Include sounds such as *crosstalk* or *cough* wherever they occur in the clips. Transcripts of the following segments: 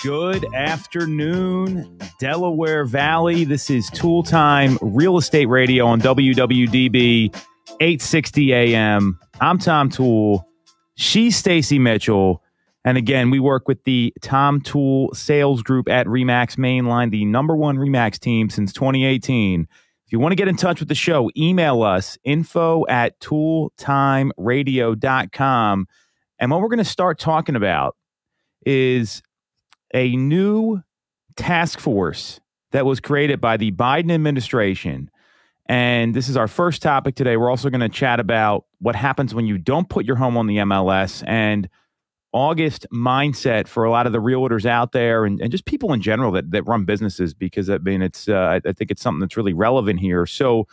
Good afternoon, Delaware Valley. This is Tool Time Real Estate Radio on WWDB 860 AM. I'm Tom Tool. She's Stacy Mitchell. And again, we work with the Tom Tool Sales Group at Remax Mainline, the number one Remax team since 2018. If you want to get in touch with the show, email us info at tooltimeradio.com. And what we're going to start talking about is a new task force that was created by the Biden administration. And this is our first topic today. We're also going to chat about what happens when you don't put your home on the MLS and August mindset for a lot of the realtors out there and, and just people in general that, that run businesses because I mean it's uh, I think it's something that's really relevant here. So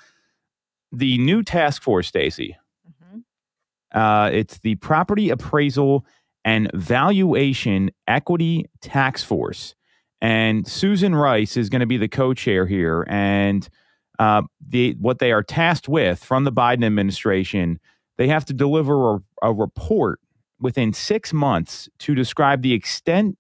the new task force, Stacy, mm-hmm. uh, it's the Property Appraisal and Valuation Equity Task Force, and Susan Rice is going to be the co-chair here. And uh, the what they are tasked with from the Biden administration, they have to deliver a, a report within six months to describe the extent,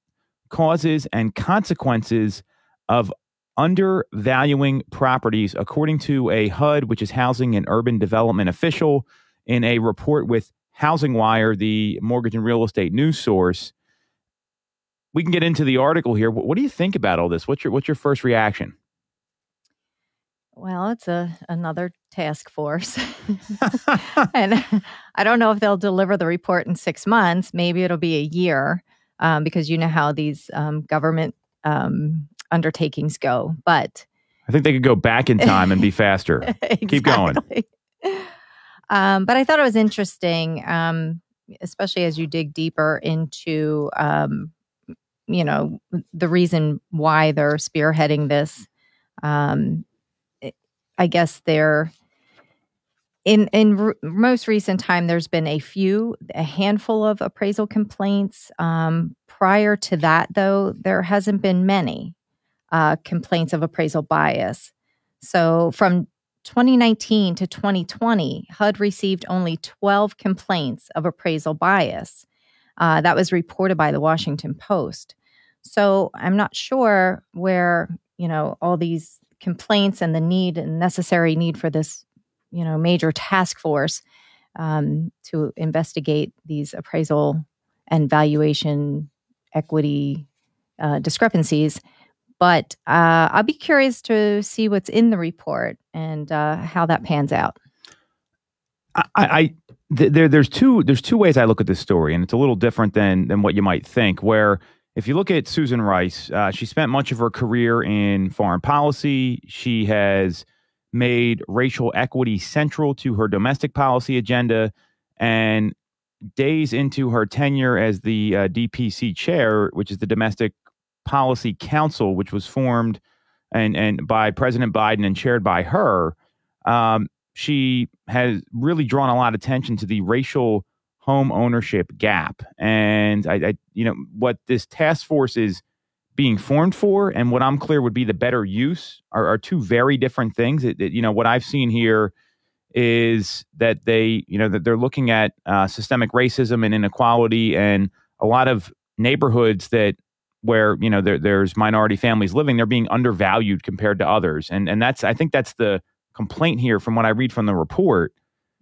causes, and consequences of undervaluing properties, according to a HUD, which is Housing and Urban Development official, in a report with Housing Wire, the mortgage and real estate news source. We can get into the article here. What do you think about all this? What's your what's your first reaction? Well, it's a another task force. *laughs* *laughs* and I don't know if they'll deliver the report in six months. Maybe it'll be a year um, because you know how these um, government um, undertakings go. But I think they could go back in time and be faster. exactly. *laughs* Keep going. Um, but I thought it was interesting, um, especially as you dig deeper into, um, you know, the reason why they're spearheading this. I guess they're in in most recent time there's been a few a handful of appraisal complaints um, prior to that though there hasn't been many uh, complaints of appraisal bias so from 2019 to 2020 hud received only 12 complaints of appraisal bias uh, that was reported by the washington post so i'm not sure where you know all these complaints and the need and necessary need for this you know major task force um, to investigate these appraisal and valuation equity uh, discrepancies. But uh, I'll be curious to see what's in the report and uh, how that pans out. I, I th- there, there's two there's two ways I look at this story, and it's a little different than than what you might think. Where if you look at Susan Rice, uh, she spent much of her career in foreign policy. She has made racial equity central to her domestic policy agenda. And days into her tenure as the uh, DPC chair, which is the Domestic Policy Council, which was formed and, and by President Biden and chaired by her, um, she has really drawn a lot of attention to the racial home ownership gap. And I, I, you know, what this task force is being formed for and what I'm clear would be the better use are, are two very different things. It, it, you know, what I've seen here is that they, you know, that they're looking at uh, systemic racism and inequality and a lot of neighborhoods that where you know there, there's minority families living, they're being undervalued compared to others, and and that's I think that's the complaint here from what I read from the report.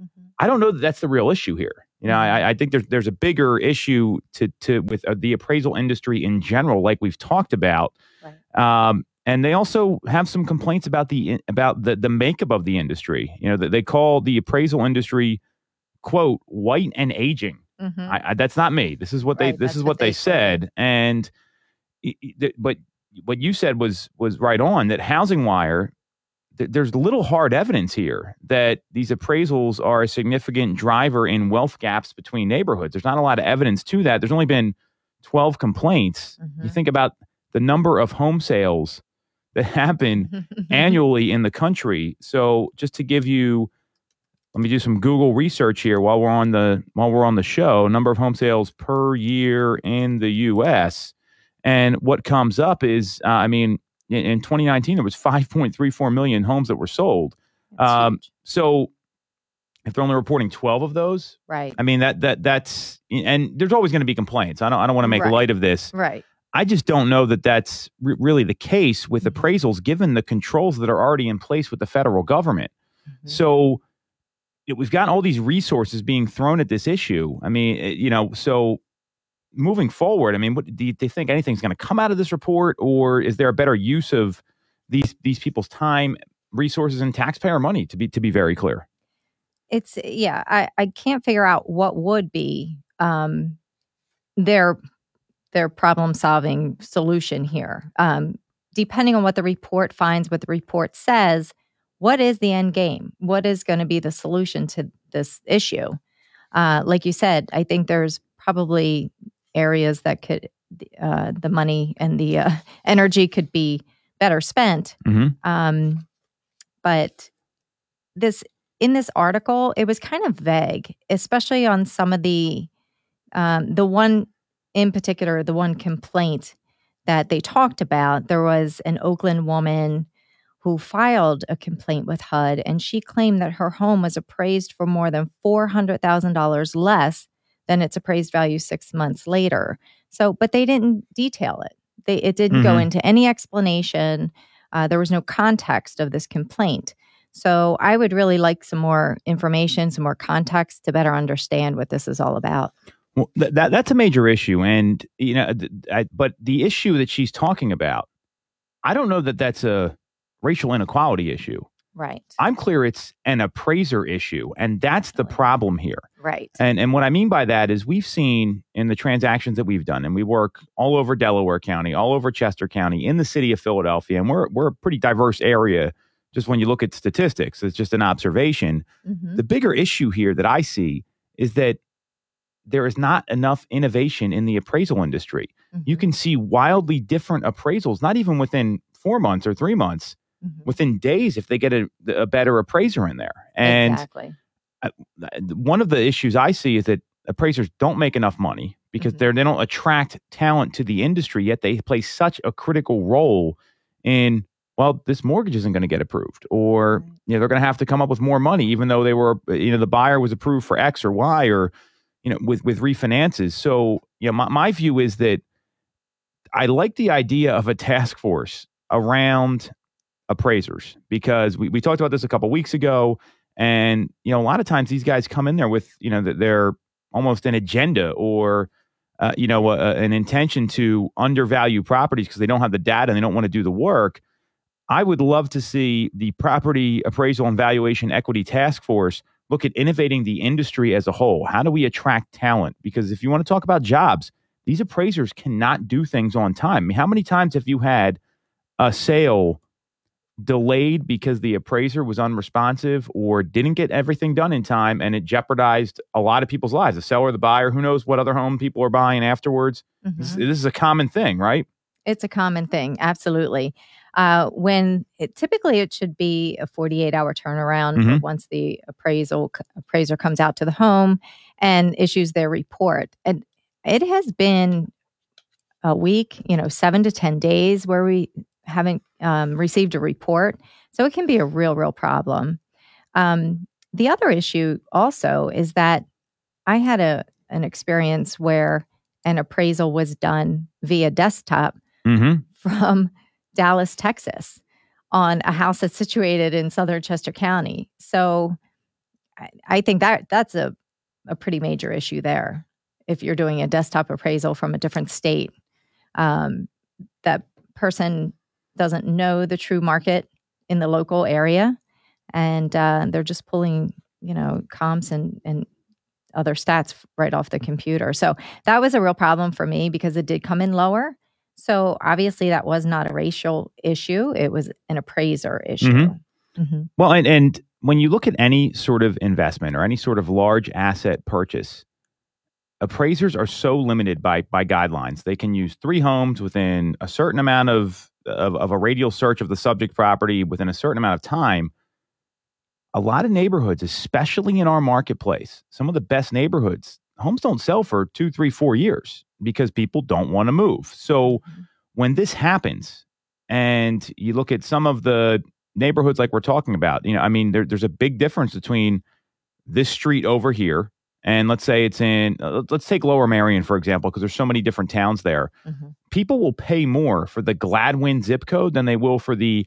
Mm-hmm. I don't know that that's the real issue here. You know, I, I, think there's there's a bigger issue to to with uh, the appraisal industry in general, like we've talked about. Right. Um, and they also have some complaints about the about the the makeup of the industry. You know, that they call the appraisal industry quote white and aging. Mm-hmm. I, I, that's not me. This is what right, they this is what they, they said. And but what you said was was right on. That Housing Wire th- there's little hard evidence here that these appraisals are a significant driver in wealth gaps between neighborhoods. There's not a lot of evidence to that. There's only been 12 complaints. Mm-hmm. You think about the number of home sales that happen *laughs* annually in the country. So just to give you let me do some Google research here while we're on the while we're on the show. Number of home sales per year in the U.S. And what comes up is, uh, I mean, in, in 2019 there was 5.34 million homes that were sold. Um, so if they're only reporting 12 of those, right? I mean that that that's and there's always going to be complaints. I don't I don't want to make right. light of this, right? I just don't know that that's re- really the case with Mm-hmm. appraisals, given the controls that are already in place with the federal government. Mm-hmm. So we've got all these resources being thrown at this issue. I mean, eh, you know, so moving forward, I mean, what do you, do you think anything's going to come out of this report, or is there a better use of these these people's time, resources, and taxpayer money? To be to be very clear. it's yeah i i can't figure out what would be um their their problem solving solution here um depending on what the report finds what the report says what is the end game what is going to be the solution to this issue uh like you said i think there's probably areas that could uh the money and the uh, *laughs* energy could be better spent Mm-hmm. um, but this in this article, it was kind of vague, especially on some of the um, the one in particular, the one complaint that they talked about. There was an Oakland woman who filed a complaint with HUD, and she claimed that her home was appraised for more than four hundred thousand dollars less than its appraised value six months later. So, but they didn't detail it. They it didn't go Mhm. into any explanation. Uh, there was no context of this complaint. So I would really like some more information, some more context to better understand what this is all about. Well, th- that that's a major issue, and you know, th- I, but the issue that she's talking about, I don't know that that's a racial inequality issue. Right. I'm clear it's an appraiser issue, and that's the problem here. Right. And and what I mean by that is we've seen in the transactions that we've done, and we work all over Delaware County, all over Chester County, in the city of Philadelphia, and we're we're a pretty diverse area. Just when you look at statistics, it's just an observation. Mhm. The bigger issue here that I see is that there is not enough innovation in the appraisal industry. You Mhm. can see wildly different appraisals, not even within four months or three months, Mhm. within days if they get a, a better appraiser in there. And exactly. one of the issues I see is that appraisers don't make enough money because Mhm. they're they don't attract talent to the industry yet they play such a critical role in well this mortgage isn't going to get approved or you know they're going to have to come up with more money even though they were you know the buyer was approved for X or Y or you know with with refinances so you know my, my view is that I like the idea of a task force around appraisers because we, we talked about this a couple weeks ago and you know a lot of times these guys come in there with you know that they're almost an agenda or uh, you know a- an intention to undervalue properties because they don't have the data and they don't want to do the work. I would love to see the property appraisal and valuation equity task force look at innovating the industry as a whole. How do we attract talent? Because if you want to talk about jobs these appraisers cannot do things on time. I mean, how many times have you had a sale delayed because the appraiser was unresponsive or didn't get everything done in time and it jeopardized a lot of people's lives the seller the buyer who knows what other home people are buying afterwards this, Mhm. this is a common thing right It's a common thing. Absolutely. Uh, when it, typically it should be a 48 hour turnaround Mhm. once the appraisal appraiser comes out to the home and issues their report. And it has been a week, you know, seven to 10 days where we haven't um, received a report. So it can be a real, real problem. Um, the other issue also is that I had a an experience where an appraisal was done via desktop mm-hmm. from Dallas, Texas, on a house that's situated in southern Chester County. So I, I think that that's a, a pretty major issue there. If you're doing a desktop appraisal from a different state, um, that person doesn't know the true market in the local area, and uh, they're just pulling, you know, comps and and other stats right off the computer. So that was a real problem for me because it did come in lower. So obviously that was not a racial issue; it was an appraiser issue. Mhm. well and, and when you look at any sort of investment or any sort of large asset purchase appraisers are so limited by by guidelines they can use three homes within a certain amount of of, of a radial search of the subject property within a certain amount of time a lot of neighborhoods especially in our marketplace some of the best neighborhoods homes don't sell for two three four years because people don't want to move. So mm-hmm. when this happens and you look at some of the neighborhoods like we're talking about you know i mean there, there's a big difference between this street over here and let's say it's in uh, let's take lower Merion for example because there's so many different towns there Mhm. people will pay more for the Gladwyne zip code than they will for the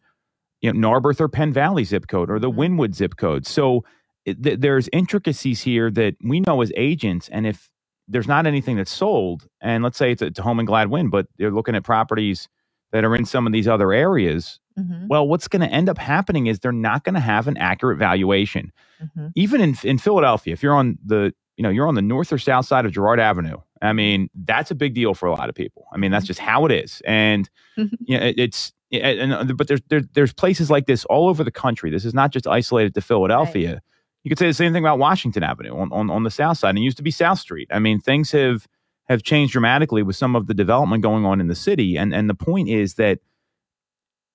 you know Narberth or Penn Valley zip code or the Mhm. Wynnewood zip code. So th- there's intricacies here that we know as agents, and if there's not anything that's sold, and let's say it's a, it's a home in Gladwyne, but they're looking at properties that are in some of these other areas. Mhm, Well, what's going to end up happening is they're not going to have an accurate valuation mhm. even in in Philadelphia, if you're on the you know you're on the north or south side of Girard Avenue, I mean that's a big deal for a lot of people. I mean that's just how it is, and Mhm. you know, it, it's and, and but there's there, there's places like this all over the country. This is not just isolated to Philadelphia. You could say the same thing about Washington Avenue on, on on the south side. And it used to be South Street. I mean things have have changed dramatically with some of the development going on in the city, and and the point is that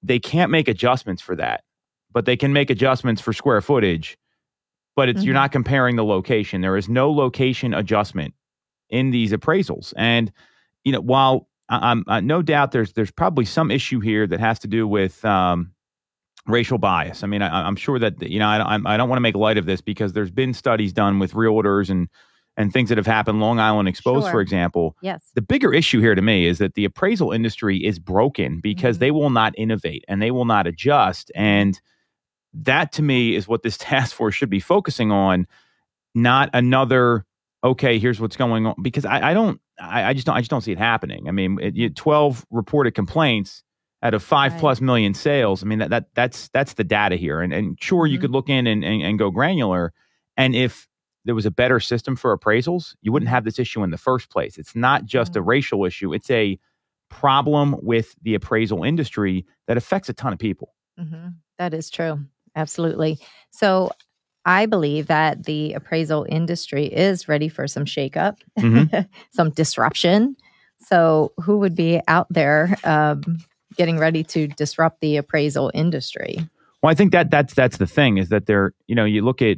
they can't make adjustments for that, but they can make adjustments for square footage but it's you're Mhm. not comparing the location. There is no location adjustment in these appraisals, and you know while I'm uh, no doubt there's there's probably some issue here that has to do with um, racial bias. I mean, I, I'm sure that you know I, I'm- I don't want to make light of this because there's been studies done with realtors and and things that have happened. Long Island Exposed, for example. Yes. The bigger issue here to me is that the appraisal industry is broken because Mhm. they will not innovate and they will not adjust. And that to me is what this *laughs* task force should be focusing on, not another, okay, here's what's going on. Because I, I don't, I, I just don't, I just don't see it happening. I mean, it, you, 12 reported complaints out of five Right. plus million sales. I mean, that, that that's, that's the data here. And, and sure, you Mhm. could look in and, and, and go granular. And if there was a better system for appraisals, you wouldn't have this issue in the first place. It's not just a racial issue, it's a problem with the appraisal industry that affects a ton of people. hmm That is true. Absolutely. So I believe that the appraisal industry is ready for some shakeup, Mhm. *laughs* some disruption. So who would be out there um, getting ready to disrupt the appraisal industry? Well, I think that that's that's the thing is that they're you know you look at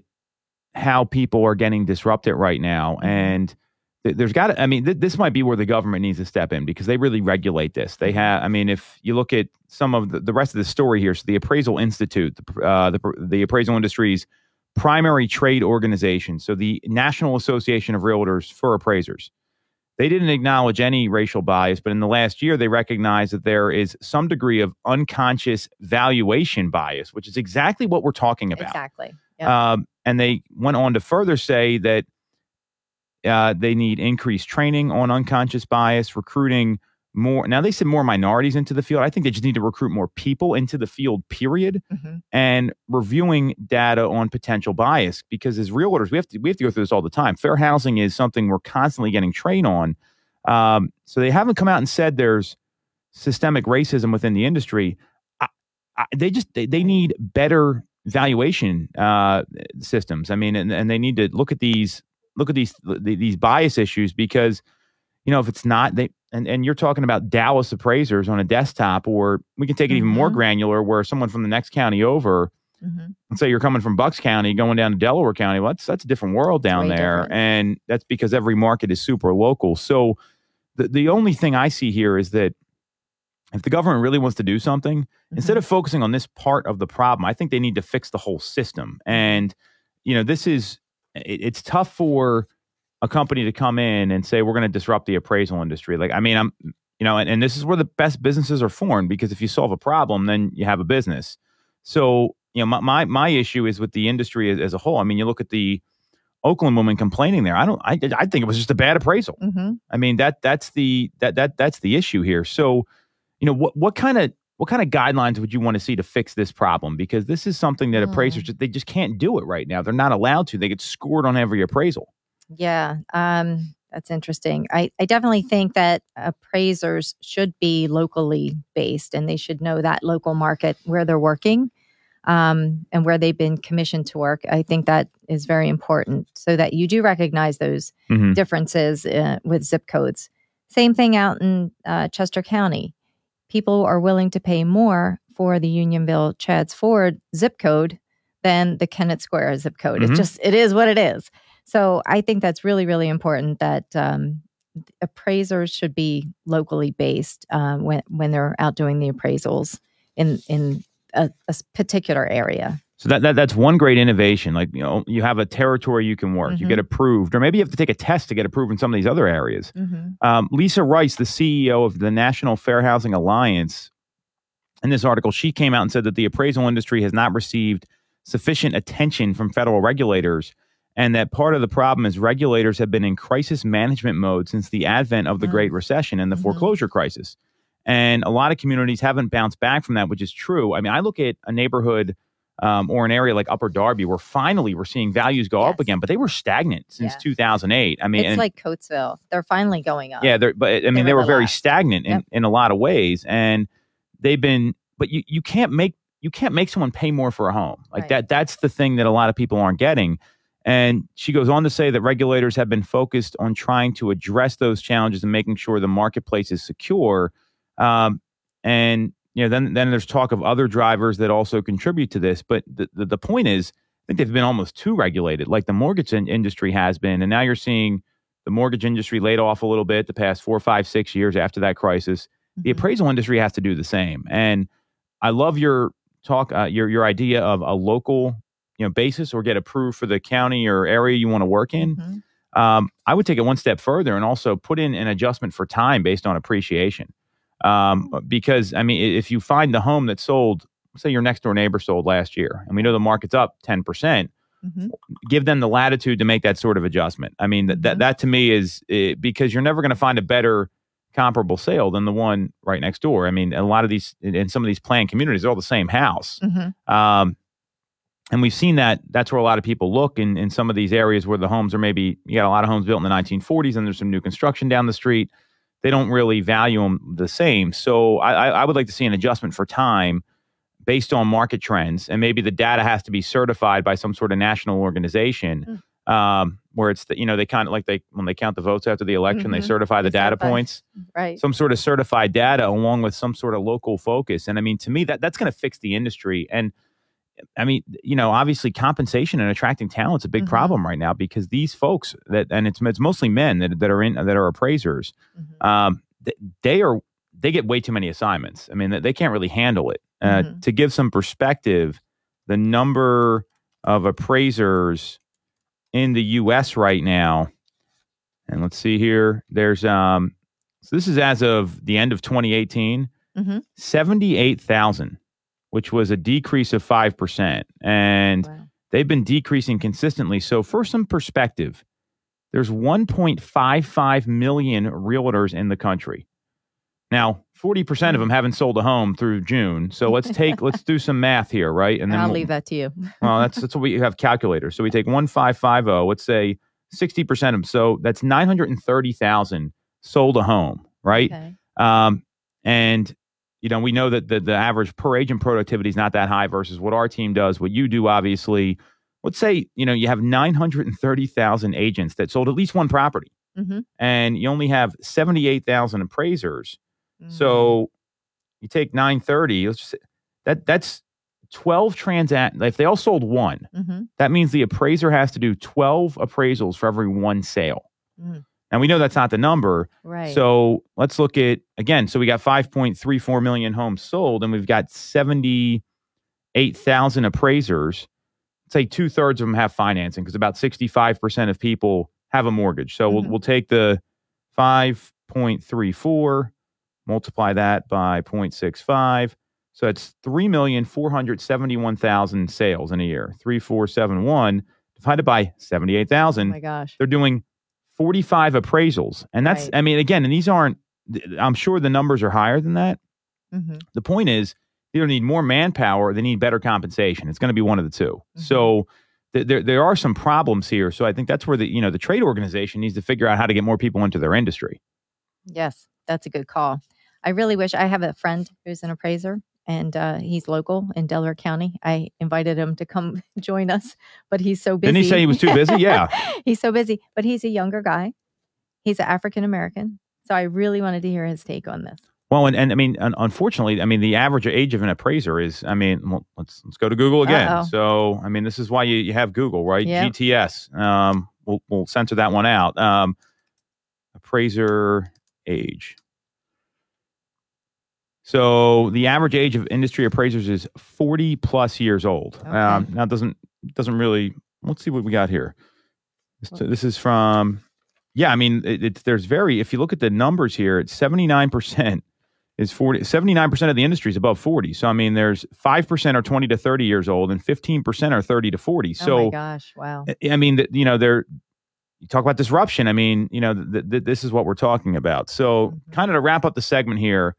how people are getting disrupted right now, and th- there's got to I mean th- this might be where the government needs to step in because they really regulate this. They have I mean if you look at some of the, the rest of the story here, so the Appraisal Institute, the uh, the, the appraisal industry's primary trade organization, so the National Association of Realtors for Appraisers. They didn't acknowledge any racial bias, but in the last year, they recognized that there is some degree of unconscious valuation bias, which is exactly what we're talking about. Exactly. Yeah. Um, and they went on to further say that uh, they need increased training on unconscious bias, recruiting more. Now, they said more minorities into the field. I think they just need to recruit more people into the field, period Mhm. and reviewing data on potential bias because as realtors we have to we have to go through this all the time fair housing is something we're constantly getting trained on um, so they haven't come out and said there's systemic racism within the industry I, I, they just they, they need better valuation uh, systems i mean and, and they need to look at these look at these these bias issues because you know if it's not they and, and you're talking about Dallas appraisers on a desktop, or we can take it even more Mhm. granular, where someone from the next county over, Mhm. let's say you're coming from Bucks County, going down to Delaware County, well, that's that's a different world down there, different. and that's because every market is super local. So the the only thing I see here is that if the government really wants to do something, instead Mhm. of focusing on this part of the problem, I think they need to fix the whole system. And you know, this is it, it's tough for a company to come in and say we're going to disrupt the appraisal industry. Like, I mean, I'm you know, and, and this is where the best businesses are formed because if you solve a problem, then you have a business. So you know, my my, my issue is with the industry as, as a whole. I mean, you look at the Oakland woman complaining there. I don't. I I think it was just a bad appraisal. Mhm. I mean that that's the that that that's the issue here. So, you know, what what kind of what kind of guidelines would you want to see to fix this problem? Because this is something that Hmm. appraisers they just can't do it right now. They're not allowed to. They get scored on every appraisal. Yeah, um, that's interesting. I, I definitely think that appraisers should be locally based and they should know that local market where they're working um, and where they've been commissioned to work. I think that is very important so that you do recognize those Mhm. differences uh, with zip codes. Same thing out in uh, Chester County. People are willing to pay more for the Unionville Chads Ford zip code than the Kennett Square zip code. Mhm. It just it is what it is. So I think that's really really important that um, appraisers should be locally based um, when when they're out doing the appraisals in in a particular area. So that, that that's one great innovation. Like you know, you have a territory you can work, you Mhm. get approved, or maybe you have to take a test to get approved in some of these other areas. Mm-hmm. Um, Lisa Rice, the CEO of the National Fair Housing Alliance, in this article, she came out and said that the appraisal industry has not received sufficient attention from federal regulators, and that part of the problem is regulators have been in crisis management mode since the advent of the Mm. Great Recession and the Mhm. foreclosure crisis. And a lot of communities haven't bounced back from that, which is true. I mean, I look at a neighborhood um, or an area like Upper Darby where finally we're seeing values go up again, but they were stagnant since Yeah. 2008. I mean, it's and- like Coatesville. They're finally going up. yeah, they're, but I mean, They they were very last. stagnant in, Yep. in a lot of ways, and they've been. But you, you can't make you can't make someone pay more for a home like Right. that. That's the thing that a lot of people aren't getting. And she goes on to say that regulators have been focused on trying to address those challenges and making sure the marketplace is secure. Um, and you know, then then there's talk of other drivers that also contribute to this. But the the, the point is, I think they've been almost too regulated, like the mortgage in- industry has been, and now you're seeing the mortgage industry laid off a little bit the past four, five, six years after that crisis. The Mhm. appraisal industry has to do the same. And I love your talk, uh, your your idea of a local, you know, basis or get approved for the county or area you want to work in. Mhm. Um, I would take it one step further and also put in an adjustment for time based on appreciation. Um, because I mean, if you find the home that sold, say your next door neighbor sold last year, and we know the market's up ten percent, Mhm. give them the latitude to make that sort of adjustment. I mean, that that, that to me is uh, because you're never going to find a better comparable sale than the one right next door. I mean, a lot of these in, some of these planned communities, they're all the same house. Mhm. Um, and we've seen that that's where a lot of people look in, in some of these areas where the homes are maybe, you got a lot of homes built in the 1940s and there's some new construction down the street. They don't really value them the same. So I, I would like to see an adjustment for time based on market trends. And maybe the data has to be certified by some sort of national organization um, where it's, the, you know, they kind of like they, when they count the votes after the election, they Mhm. certify the They data certify. points Right. some sort of certified data along with some sort of local focus. And I mean, to me, that that's going to fix the industry. And I mean, you know, obviously compensation and attracting talent's a big Mhm. problem right now because these folks that, and it's it's mostly men that, that are in that are appraisers. Mhm. Um, th- they are they get way too many assignments. I mean, they, they can't really handle it. Uh, Mhm. To give some perspective, the number of appraisers in the U.S. right now, and let's see here. There's um, so this is as of the end of 2018, Mhm. 78,000, which was a decrease of five percent, and Wow. they've been decreasing consistently. So, for some perspective, there's 1.55 million realtors in the country. Now, 40% of them haven't sold a home through June. So let's take let's do some math here, right? And then I'll we'll- leave that to you. *laughs* well, that's that's what we have calculators. So we take 1550, let's say 60% of them. So that's 930,000 sold a home, right? Okay. Um, and you know, we know that the, the average per agent productivity is not that high versus what our team does. What you do, obviously, let's say you know you have nine hundred and thirty thousand agents that sold at least one property, Mhm. and you only have seventy eight thousand appraisers. Mm. So you take nine thirty. Let's just that that's twelve transact. If they all sold one, Mhm. that means the appraiser has to do twelve appraisals for every one sale. And we know that's not the number. Right. So let's look at again. So we got 5.34 million homes sold, and we've got 78,000 appraisers. Say two thirds of them have financing because about 65% of people have a mortgage. So we'll, Mhm. we'll take the 5.34, multiply that by 0.65. So it's 3,471,000 sales in a year. 3471 divided by 78,000. oh 78,000 my gosh. they're doing 45 appraisals and that's Right. i mean again and these aren't i'm sure the numbers are higher than that Mhm. the point is they don't need more manpower they need better compensation it's going to be one of the 2 Mhm. so th- there, there are some problems here so i think that's where the you know the trade organization needs to figure out how to get more people into their industry Yes, that's a good call. I really wish I have a friend who's an appraiser and uh, he's local in Delaware County. I invited him to come *laughs* join us, but he's so busy. Didn't he say he was too busy? Yeah. *laughs* he's so busy, but he's a younger guy. He's an African American. So I really wanted to hear his take on this. well and, and i mean un- unfortunately i mean the average age of an appraiser is i mean well, let's let's go to google again Uh-oh. so i mean this is why you, you have google right Yep. gts um we'll, we'll censor that one out um appraiser age So the average age of industry appraisers is 40 plus years old. Okay. Um, now it doesn't doesn't really. Let's see what we got here. This, this is from. Yeah, I mean, it, it's there's very. If you look at the numbers here, it's 79 percent is 40. 79 percent of the industry is above 40. So I mean, there's five percent are 20 to 30 years old, and 15 percent are 30 to 40. So oh my gosh, wow. I- mean, you know, they're you talk about disruption. I mean, you know, th- th- this is what we're talking about. So, Mhm. kind of to wrap up the segment here,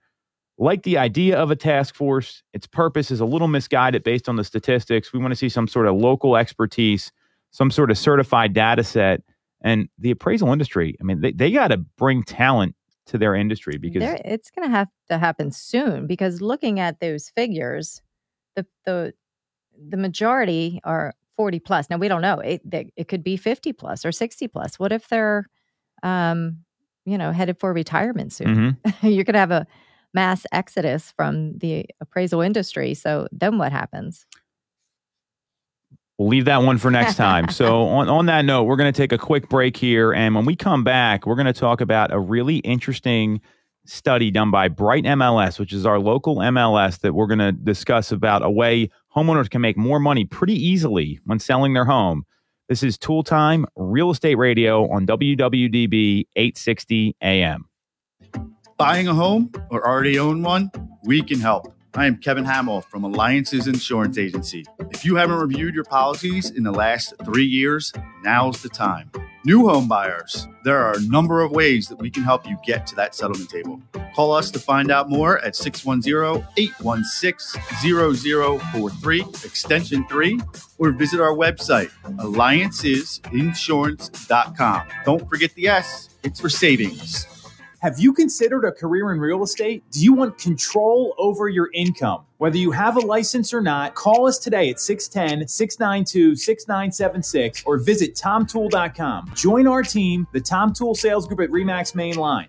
like the idea of a task force, its purpose is a little misguided based on the statistics. We want to see some sort of local expertise, some sort of certified data set. And the appraisal industry, I mean, they, they got to bring talent to their industry because There, it's going to have to happen soon because looking at those figures, the the the majority are 40 plus. Now we don't know. It they, it could be 50 plus or 60 plus. What if they're um you know, headed for retirement soon? Mhm. *laughs* You're going to have a mass exodus from the appraisal industry. So then what happens? We'll leave that one for next *laughs* time. so, on, on that note, we're going to take a quick break here. And when we come back, we're going to talk about a really interesting study done by Bright MLS, which is our local MLS that we're going to discuss about a way homeowners can make more money pretty easily when selling their home. This is Tool Time Real Estate Radio on WWDB 860 AM. Buying a home or already own one? We can help. I am Kevin Hamill from Alliances Insurance Agency. If you haven't reviewed your policies in the last three years, now's the time. New home buyers, there are a number of ways that we can help you get to that settlement table. Call us to find out more at 610 816 0043, extension 3, or visit our website, alliancesinsurance.com. Don't forget the S, it's for savings. Have you considered a career in real estate? Do you want control over your income? Whether you have a license or not, call us today at 610 692 6976 or visit tomtool.com. Join our team, the Tom Tool Sales Group at REMAX Main Line.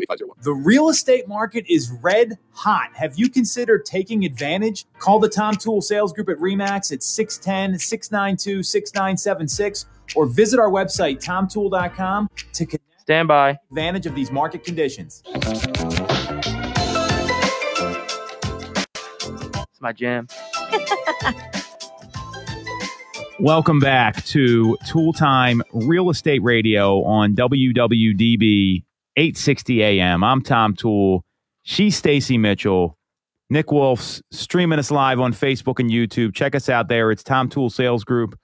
the real estate market is red hot. Have you considered taking advantage? Call the Tom Tool Sales Group at REMAX at 610 692 6976 or visit our website, tomtool.com, to connect. Stand by. Advantage of these market conditions. It's my jam. *laughs* Welcome back to Tool Time Real Estate Radio on WWDB 860 AM. I'm Tom Tool. She's Stacy Mitchell. Nick Wolf's streaming us live on Facebook and YouTube. Check us out there. It's Tom Tool Sales Group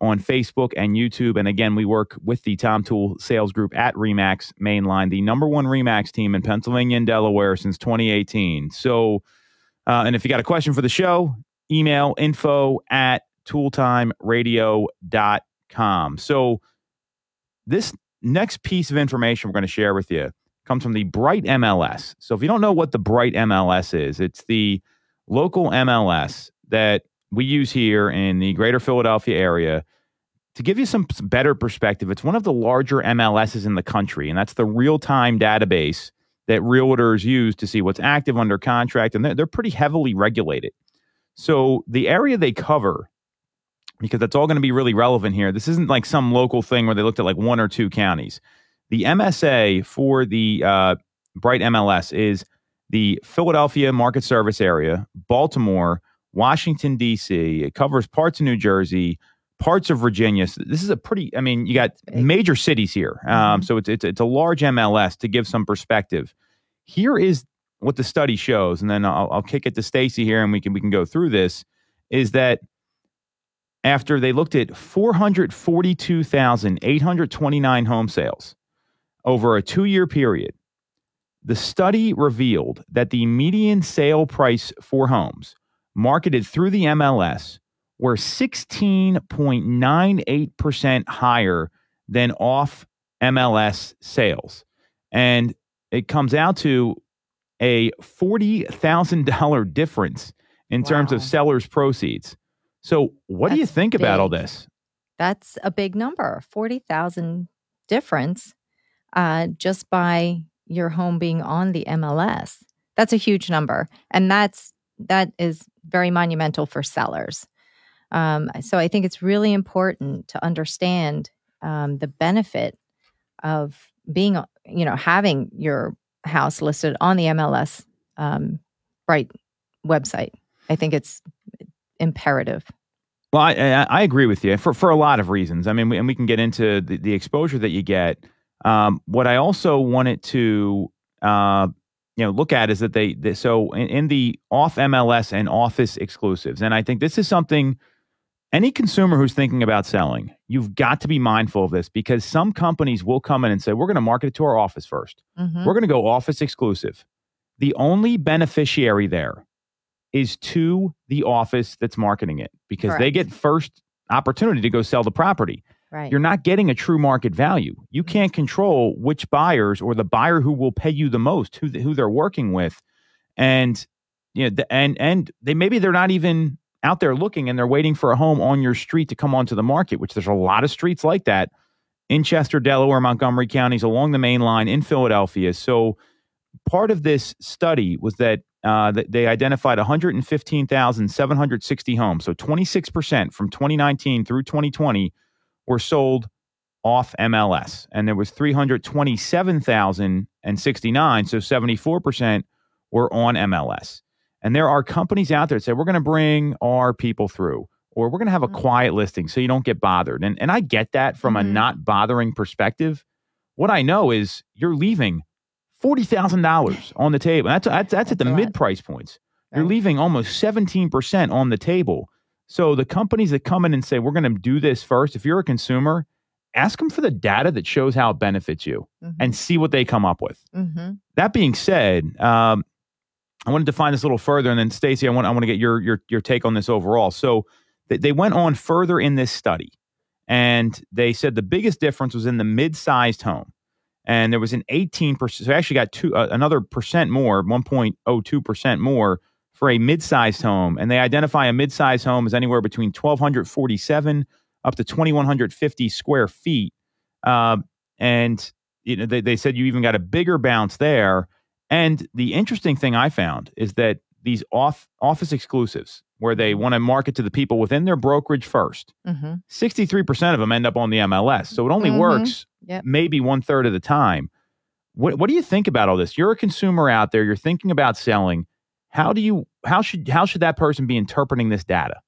on Facebook and YouTube. And again, we work with the Tom Tool Sales Group at Remax Mainline, the number one Remax team in Pennsylvania and Delaware since 2018. So, uh, and if you got a question for the show, email info at tooltimeradio.com. So, this next piece of information we're going to share with you comes from the Bright MLS. So, if you don't know what the Bright MLS is, it's the local MLS that we use here in the greater Philadelphia area. To give you some better perspective, it's one of the larger MLSs in the country, and that's the real time database that realtors use to see what's active under contract, and they're, they're pretty heavily regulated. So, the area they cover because that's all going to be really relevant here. This isn't like some local thing where they looked at like one or two counties. The MSA for the uh, Bright MLS is the Philadelphia Market Service Area, Baltimore, Washington, D.C. It covers parts of New Jersey, parts of Virginia. So this is a pretty, I mean, you got major cities here. Um, Mhm. so it's, it's, it's a large MLS to give some perspective. Here is what the study shows, and then I'll, I'll kick it to Stacy here and we can, we can go through this, is that after they looked at 442,829 home sales over a two year period, the study revealed that the median sale price for homes marketed through the MLS were 16.98% higher than off MLS sales. And it comes out to a $40,000 difference in terms of sellers' proceeds. So, what do you That's think about all this? That's a big number 40,000 difference uh, just by your home being on the MLS. That's a huge number. And that's that is very monumental for sellers. Um, so I think it's really important to understand um, the benefit of being, you know, having your house listed on the MLS um, Bright website. I think it's imperative. Well, I, I, I agree with you for, for a lot of reasons. I mean, we, and we can get into the, the exposure that you get. Um, what I also wanted to, uh, you know, look at is that they, they so in, in the off MLS and office exclusives, and I think this is something any consumer who's thinking about selling, you've got to be mindful of this because some companies will come in and say, we're going to market it to our office 1st Mhm. We're going to go office exclusive. The only beneficiary there is to the office that's marketing it because they get first opportunity to go sell the property. Right. You're not getting a true market value. You mm. can't control which buyers or the buyer who will pay you the most, who who they're working with, and you know, the, and and they maybe they're not even out there looking and they're waiting for a home on your street to come onto the market. Which there's a lot of streets like that in Chester, Delaware, Montgomery counties, along the main line in Philadelphia. So part of this study was that uh, that they identified 115,760 homes. So 26% from 2019 through 2020 were sold off MLS. And there was 327,069. So 74% were on MLS. And there are companies out there that say, we're going to bring our people through, or we're going to have a Mhm. quiet listing so you don't get bothered. And, and I get that from Mhm. a not bothering perspective. What I know is you're leaving $40,000 on the table. That's, that's, that's at the That's a lot. mid price points. You're leaving almost 17% on the table. So the companies that come in and say, we're going to do this first, if you're a consumer, ask them for the data that shows how it benefits you Mhm. and see what they come up with. Mhm. That being said, um, I want to define this a little further, and then Stacy, I want I want to get your your your take on this overall. So they, they went on further in this study, and they said the biggest difference was in the mid-sized home, and there was an 18 percent. So they actually got two uh, another percent more, 1.02 percent more for a mid-sized home, and they identify a mid-sized home as anywhere between 1,247 up to 2,150 square feet, um, and you know they, they said you even got a bigger bounce there. And the interesting thing I found is that these off office exclusives, where they want to market to the people within their brokerage first, Mhm. 63% of them end up on the MLS. So it only Mhm. works Yep. maybe one third of the time. What what do you think about all this? You're a consumer out there, you're thinking about selling. How do you how should how should that person be interpreting this data?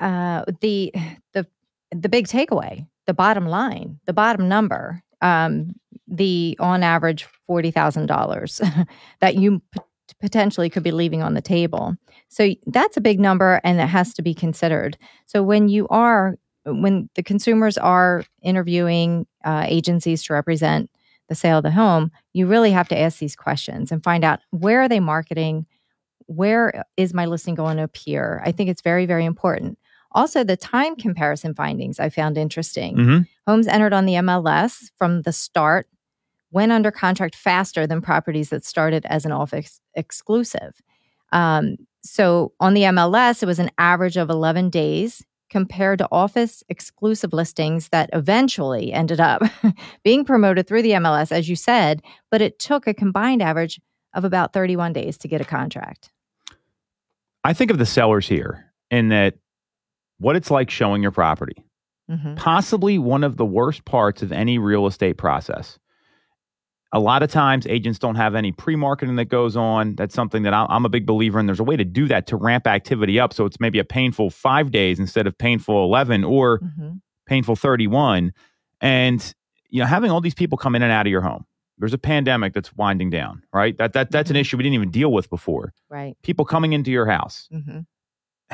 uh, the the the big takeaway, the bottom line, the bottom number, um, the on average forty thousand dollars *laughs* that you p- potentially could be leaving on the table. So that's a big number, and it has to be considered. So when you are when the consumers are interviewing uh, agencies to represent the sale of the home, you really have to ask these questions and find out where are they marketing, where is my listing going to appear. I think it's very very important. Also, the time comparison findings I found interesting. Mm-hmm. Homes entered on the MLS from the start went under contract faster than properties that started as an office exclusive. Um, so on the MLS, it was an average of 11 days compared to office exclusive listings that eventually ended up *laughs* being promoted through the MLS, as you said, but it took a combined average of about 31 days to get a contract. I think of the sellers here in that what it's like showing your property. Mhm. possibly one of the worst parts of any real estate process. A lot of times, agents don't have any pre marketing that goes on. That's something that I'm a big believer in. There's a way to do that to ramp activity up. So it's maybe a painful five days instead of painful 11 or Mhm. painful 31. And, you know, having all these people come in and out of your home. There's a pandemic that's winding down, right? That, that That's an Mhm. issue we didn't even deal with before. Right. People coming into your house hmm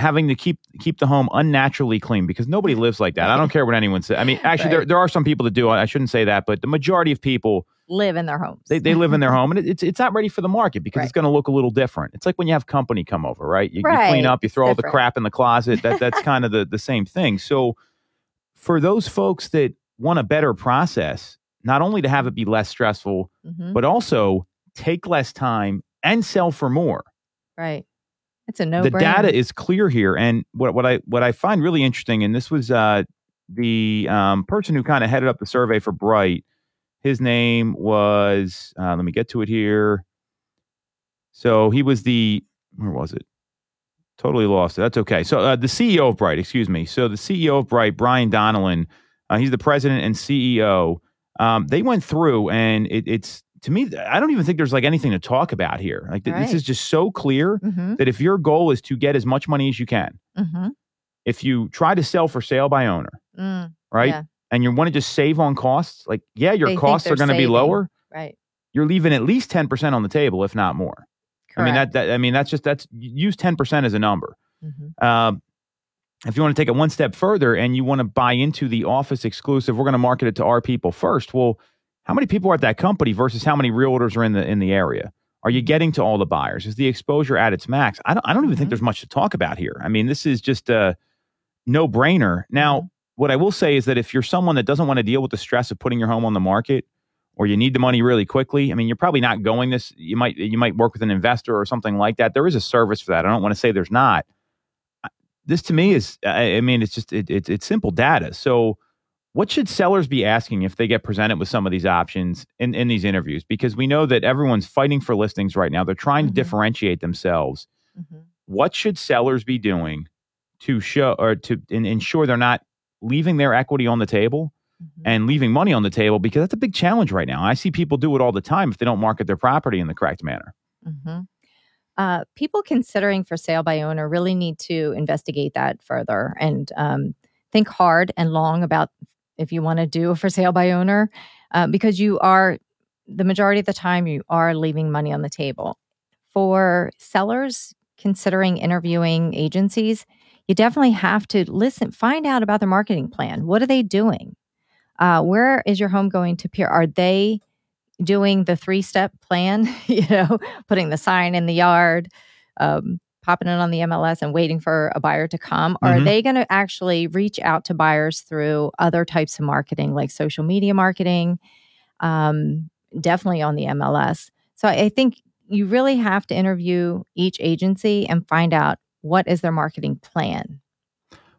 having to keep keep the home unnaturally clean because nobody lives like that. I don't care what anyone says. I mean, actually, there Right. there are some people that do. I shouldn't say that, but the majority of people Live in their homes. they, they live in their home and it, it's it's not ready for the market because it's going to look a little different. It's like when you have company come over, right? You, you clean up, you throw all the crap in the closet. That that's *laughs* kind of the the same thing. So for those folks that want a better process, not only to have it be less stressful, Mhm. but also take less time, and sell for more. Right. It's a no. the data is clear here, and what what I what I find really interesting, and this was uh, the um, person who kind of headed up the survey for Bright. His name was uh, let me get to it here. So he was the where was it? Totally lost it. That's okay. So uh, the CEO of Bright, excuse me. So the CEO of Bright, Brian Donnellan, uh, he's the president and CEO. Um, they went through, and it, it's to me, I don't even think there's like anything to talk about here. Like th- this is just so clear Mm-hmm, that if your goal is to get as much money as you can, mm-hmm, if you try to sell for sale by owner, mm, right, Yeah. and you want to just save on costs, like yeah, your They costs are going to be lower. right. You're leaving at least ten percent on the table, if not more. I mean that, that I mean that's just that's use ten percent as a number. Mhm. Um, if you want to take it one step further and you want to buy into the office exclusive, we're going to market it to our people first. Well, how many people are at that company versus how many realtors are in the in the area? Are you getting to all the buyers? Is the exposure at its max? I don't. I don't even think Mhm. there's much to talk about here. I mean, this is just a no brainer. Now, what I will say is that if you're someone that doesn't want to deal with the stress of putting your home on the market, or you need the money really quickly, I mean, you're probably not going this. You might you might work with an investor or something like that. There is a service for that. I don't want to say there's not. This to me is. I, I mean, it's just it, it's it's simple data. So. What should sellers be asking if they get presented with some of these options in, in these interviews? Because we know that everyone's fighting for listings right now. They're trying to Mhm. differentiate themselves Mhm. what should sellers be doing to show or to in, ensure they're not leaving their equity on the table Mhm. and leaving money on the table because that's a big challenge right now. I see people do it all the time if they don't market their property in the correct manner. Mhm. Uh, people considering for sale by owner really need to investigate that further and um, think hard and long about if you want to do a for sale by owner, uh, because you are the majority of the time you are leaving money on the table. For sellers considering interviewing agencies, you definitely have to listen, find out about their marketing plan. What are they doing? Uh, where is your home going to appear? Are they doing the three step plan, *laughs* you know, putting the sign in the yard, um, popping it on the MLS and waiting for a buyer to come? Or Mhm. are they going to actually reach out to buyers through other types of marketing, like social media marketing, um, definitely on the MLS? So I think you really have to interview each agency and find out what is their marketing plan.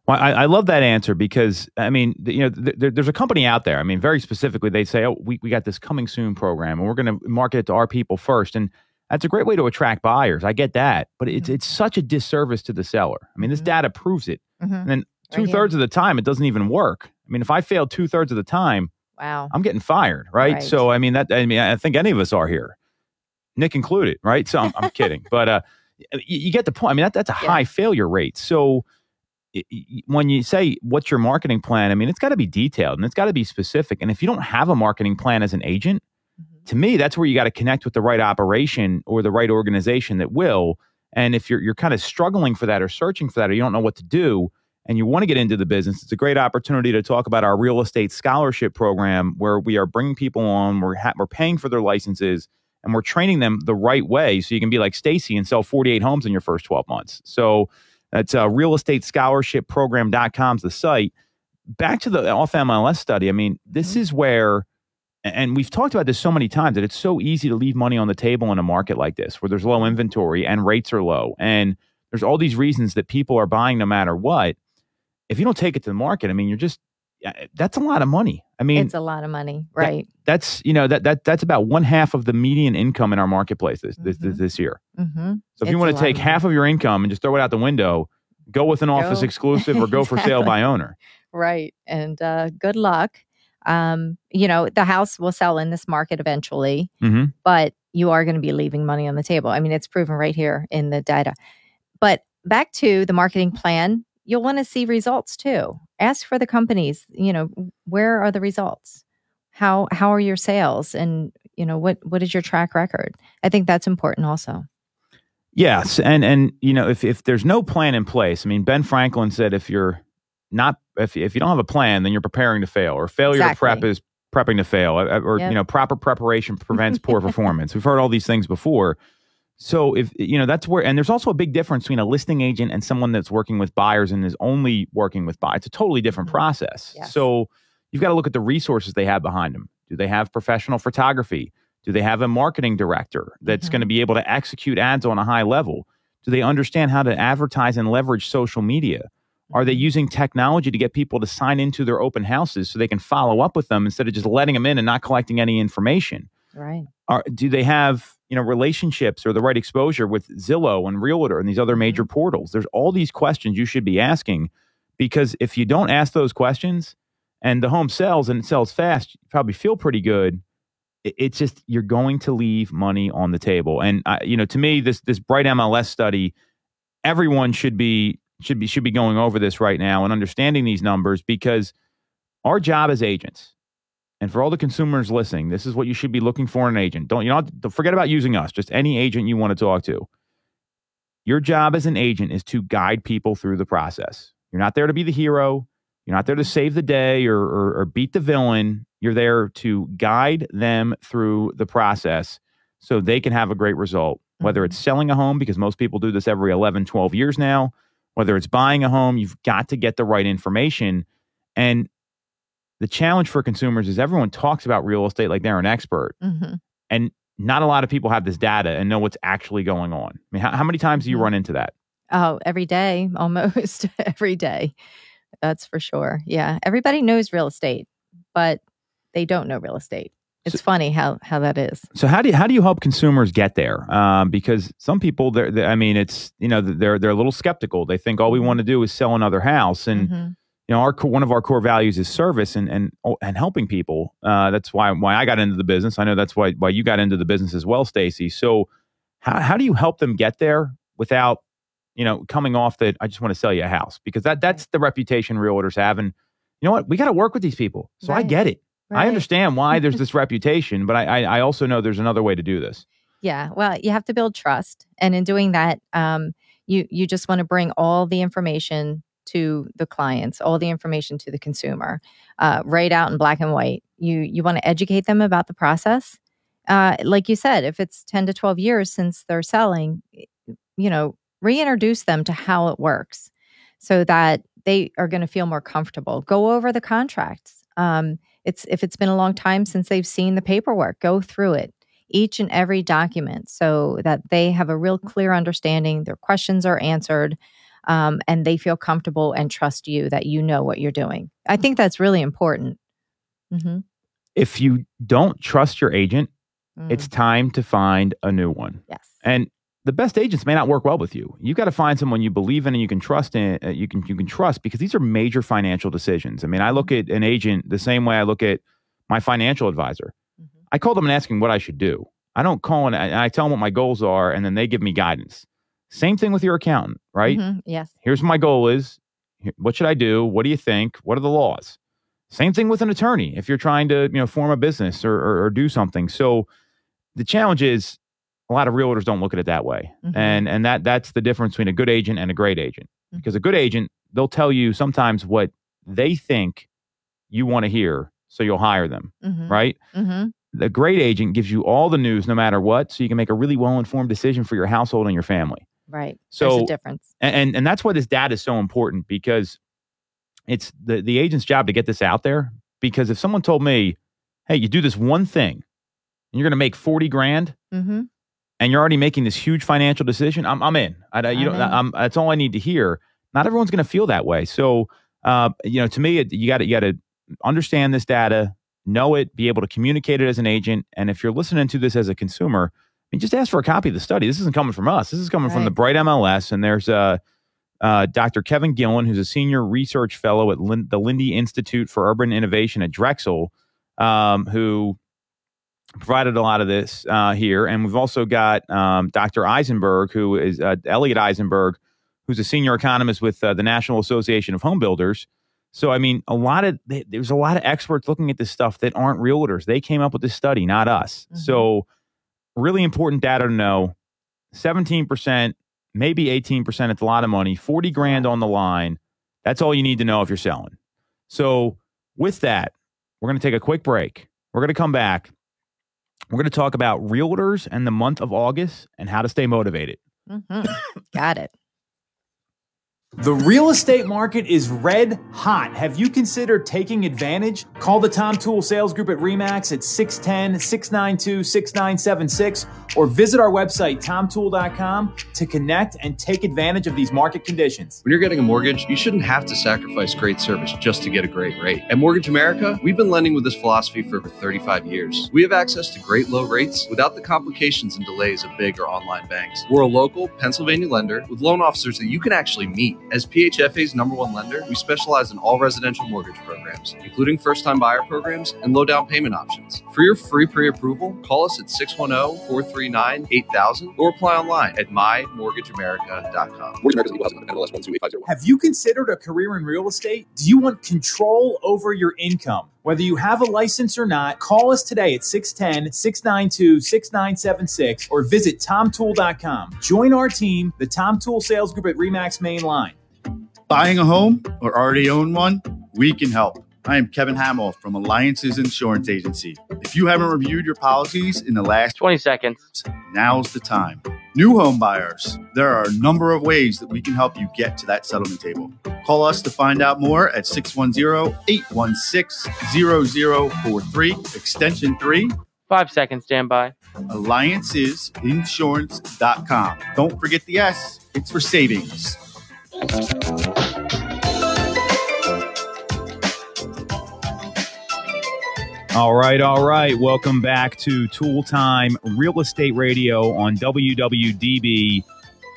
Well, I, I love that answer because I mean, th- you know, th- there, there's a company out there. I mean, very specifically, they say, "Oh, we, we got this coming soon program, and we're going to market it to our people first. And that's a great way to attract buyers. I get that, but it's Mhm. it's such a disservice to the seller. I mean, this Mhm. data proves it. Mhm. And then two here. thirds of the time, it doesn't even work. I mean, if I fail two thirds of the time, Wow. I'm getting fired, right? Right. So I mean that I mean I think any of us are here, Nick included, right? So I'm, I'm *laughs* kidding, but uh, you, you get the point. I mean that that's a Yeah. high failure rate. So when you say what's your marketing plan, I mean it's got to be detailed and it's got to be specific. And if you don't have a marketing plan as an agent. To me that's where you got to connect with the right operation or the right organization that will. And if you're you're kind of struggling for that or searching for that or you don't know what to do, and you want to get into the business, it's a great opportunity to talk about our real estate scholarship program where we are bringing people on, we're, ha- we're paying for their licenses, and we're training them the right way so you can be like Stacy and sell 48 homes in your first 12 months. So that's uh, realestatescholarshipprogram.com is the site. Back to the off MLS study. I mean, this is where, and we've talked about this so many times that it's so easy to leave money on the table in a market like this where there's low inventory and rates are low. And there's all these reasons that people are buying no matter what if you don't take it to the market, I mean, you're just that's a lot of money. I mean, it's a lot of money, right? that's you know that that that's about one half of the median income in our marketplace this this, this, this year. Mm-hmm. So if you want to take of half of your income and just throw it out the window, go with an office exclusive or go for sale *laughs* by owner. Right. And uh, good luck. Um, you know, the house will sell in this market eventually, hmm but you are going to be leaving money on the table. I mean, it's proven right here in the data. But back to the marketing plan, you'll want to see results too. Ask for the companies, you know, where are the results? How how are your sales and you know what what is your track record? I think that's important also. Yes, and and you know if if there's no plan in place, I mean Ben Franklin said if you're not if if you don't have a plan, then you're preparing to fail, or failure to prep is prepping to fail, or, or Yep. you know proper preparation prevents poor *laughs* performance. We've heard all these things before. So if you know that's where, and there's also a big difference between a listing agent and someone that's working with buyers and is only working with buyers. It's a totally different Mhm. process. Yes. So you've got to look at the resources they have behind them. Do they have professional photography? Do they have a marketing director that's Mhm. going to be able to execute ads on a high level? Do they understand how to advertise and leverage social media? Are they using technology to get people to sign into their open houses so they can follow up with them instead of just letting them in and not collecting any information? Right. Are, do they have you know relationships or the right exposure with Zillow and Realtor and these other major portals? There's all these questions you should be asking because if you don't ask those questions and the home sells and it sells fast, you probably feel pretty good. It- It's just you're going to leave money on the table, and uh, you know to me this this bright MLS study, everyone should be should be should be going over this right now and understanding these numbers because our job as agents and for all the consumers listening, this is what you should be looking for in an agent. Don't you know? Don't forget about using us. Just any agent you want to talk to. Your job as an agent is to guide people through the process. You're not there to be the hero. You're not there to save the day or, or, or beat the villain. You're there to guide them through the process so they can have a great result. Whether it's mm-hmm. selling a home, because most people do this every 11, 12 years now, whether it's buying a home, you've got to get the right information. And the challenge for consumers is everyone talks about real estate like they're an expert, hmm and not a lot of people have this data and know what's actually going on. I mean, how, how many times do you Mhm. run into that? Oh, every day, *laughs* almost every day. That's for sure. Yeah. Everybody knows real estate, but they don't know real estate. It's So- funny how how that is. So how do you, how do you help consumers get there? Um, because some people, they're, they I mean, it's you know they're they're a little skeptical. They think all we want to do is sell another house, and Mhm. you know our one of our core values is service and and oh, and helping people. Uh, that's why why I got into the business. I know that's why why you got into the business as well, Stacy. So how how do you help them get there without you know coming off that I just want to sell you a house because that that's the reputation realtors have, and you know what we got to work with these people. So I get it. I understand why there's this *laughs* reputation, but I, I I also know there's another way to do this. Yeah, well, you have to build trust, and in doing that, um, you you just want to bring all the information to the clients, all the information to the consumer, uh, right out in black and white. You you want to educate them about the process. Uh, like you said, if it's ten to twelve years since they're selling, you know, reintroduce them to how it works, so that they are going to feel more comfortable. Go over the contracts. Um, it's if it's been a long time since they've seen the paperwork, go through it each and every document so that they have a real clear understanding, their questions are answered, um, and they feel comfortable and trust you that you know what you're doing. I think that's really important. hmm If you don't trust your agent, Mm. it's time to find a new one. yes. And the best agents may not work well with you. You've got to find someone you believe in and you can trust in. Uh, you can you can trust because these are major financial decisions. I mean, I look at an agent the same way I look at my financial advisor. Mhm. I call them and asking what I should do. I don't call and I, I tell them what my goals are, and then they give me guidance. Same thing with your accountant, right? Mhm. Yes. Here's what my goal is. What should I do? What do you think? What are the laws? Same thing with an attorney. If you're trying to, you know, form a business or, or, or do something. So the challenge is a lot of realtors don't look at it that way. Mhm. And and that that's the difference between a good agent and a great agent. Mhm. Because a good agent, they'll tell you sometimes what they think you want to hear, so you'll hire them, hmm right? hmm The great agent gives you all the news no matter what, so you can make a really well-informed decision for your household and your family. Right. So There's a difference. and, and and that's why this data is so important because it's the the agent's job to get this out there. Because if someone told me, "Hey, you do this one thing, and you're going to make forty grand," hmm and you're already making this huge financial decision, I'm I'm in. I, you I'm know, in. I'm, that's all I need to hear. Not everyone's going to feel that way. So, uh, you know, to me, it, you got to you got to understand this data, know it, be able to communicate it as an agent, and if you're listening to this as a consumer, I mean, just ask for a copy of the study. This isn't coming from us. This is coming from the Bright MLS, and there's uh, uh, Dr. Kevin Gillen, who's a senior research fellow at Lin- the Lindy Institute for Urban Innovation at Drexel, um, who provided a lot of this uh, here. And we've also got um, Dr. Eisenberg, who is uh, Elliot Eisenberg, who's a senior economist with uh, the National Association of Home Builders. So, I mean, a lot of there's a lot of experts looking at this stuff that aren't realtors. They came up with this study, not us. Mhm. So, really important data to know. 17%, maybe 18%. It's a lot of money. 40 grand on the line. That's all you need to know if you're selling. So, with that, we're going to take a quick break. We're going to come back. We're going to talk about realtors and the month of August and how to stay motivated. hmm Got it. The real estate market is red hot. Have you considered taking advantage? Call the Tom Toole Sales Group at REMAX at 610 692 6976 or visit our website, tomtoole.com, to connect and take advantage of these market conditions. When you're getting a mortgage, you shouldn't have to sacrifice great service just to get a great rate. At Mortgage America, we've been lending with this philosophy for over 35 years. We have access to great low rates without the complications and delays of big or online banks. We're a local Pennsylvania lender with loan officers that you can actually meet. As PHFA's number one lender, we specialize in all residential mortgage programs, including first time buyer programs and low down payment options. For your free pre approval, call us at 610 439 8000 or apply online at mymortgageamerica.com. Mortgage America's equal housing number, NMLS 128501. Have you considered a career in real estate? Do you want control over your income? Whether you have a license or not, call us today at 610 692 6976 or visit tomtoole.com. Join our team, the Tom Toole Sales Group at REMAX Main Line. Buying a home or already own one? We can help. I am Kevin Hamill from Alliances Insurance Agency. If you haven't reviewed your policies in the last 20 seconds. now's the time. New home buyers, there are a number of ways that we can help you get to that settlement table. Call us to find out more at 610 816 0043, extension 3, Five seconds, standby. alliancesinsurance.com. Don't forget the S, it's for savings. All right, all right. Welcome back to Tool Time Real Estate Radio on WWDB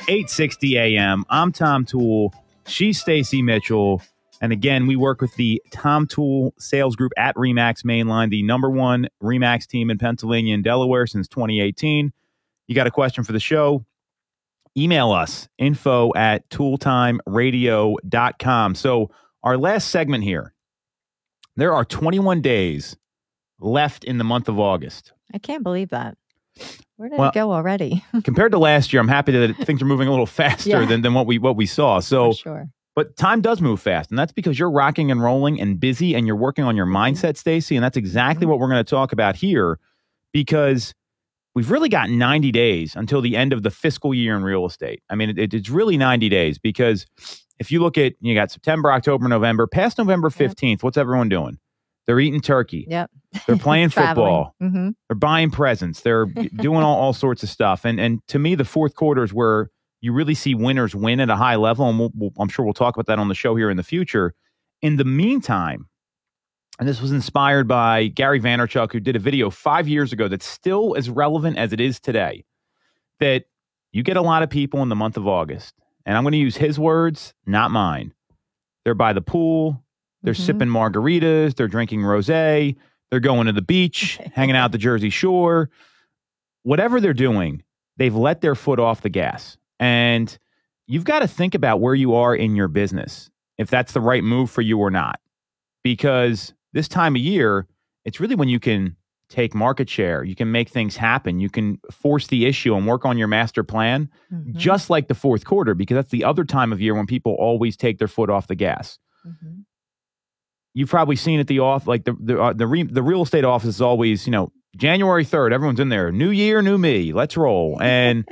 860 AM. I'm Tom Toole. She's Stacy Mitchell. And again, we work with the Tom Toole Sales Group at Remax Mainline, the number one Remax team in Pennsylvania and Delaware since 2018. You got a question for the show? Email us info at tooltimeradio.com. So, our last segment here there are 21 days left in the month of August. I can't believe that. Where did Well- it go already? *laughs* Compared to last year, I'm happy that things are moving a little *laughs* faster Yeah. than, than what we what we saw. So, For sure. but time does move fast, and that's because you're rocking and rolling and busy, and you're working on your mindset, Stacy. And that's exactly Mhm. what we're going to talk about here, because we've really got 90 days until the end of the fiscal year in real estate. I mean, it, it's really 90 days because if you look at you got September, October, November, past November Yep. 15th, what's everyone doing? They're eating turkey. Yep. They're playing *laughs* football. hmm They're buying presents. They're *laughs* doing all, all sorts of stuff. And and to me, the fourth quarter is where you really see winners win at a high level. And we'll, we'll, I'm sure we'll talk about that on the show here in the future. In the meantime, and this was inspired by Gary Vaynerchuk, who did a video five years ago that's still as relevant as it is today. That you get a lot of people in the month of August, and I'm going to use his words, not mine. They're by the pool. They're Mhm. sipping margaritas. They're drinking rosé. They're going to the beach, *laughs* hanging out at the Jersey Shore. Whatever they're doing, they've let their foot off the gas. And you've got to think about where you are in your business, if that's the right move for you or not. Because this time of year, it's really when you can take market share, you can make things happen, you can force the issue and work on your master plan, Mhm. just like the fourth quarter, because that's the other time of year when people always take their foot off the gas. Mhm. you've probably seen at the off like the the uh, the, re, the real estate office is always you know January third everyone's in there new year new me let's roll. *laughs* And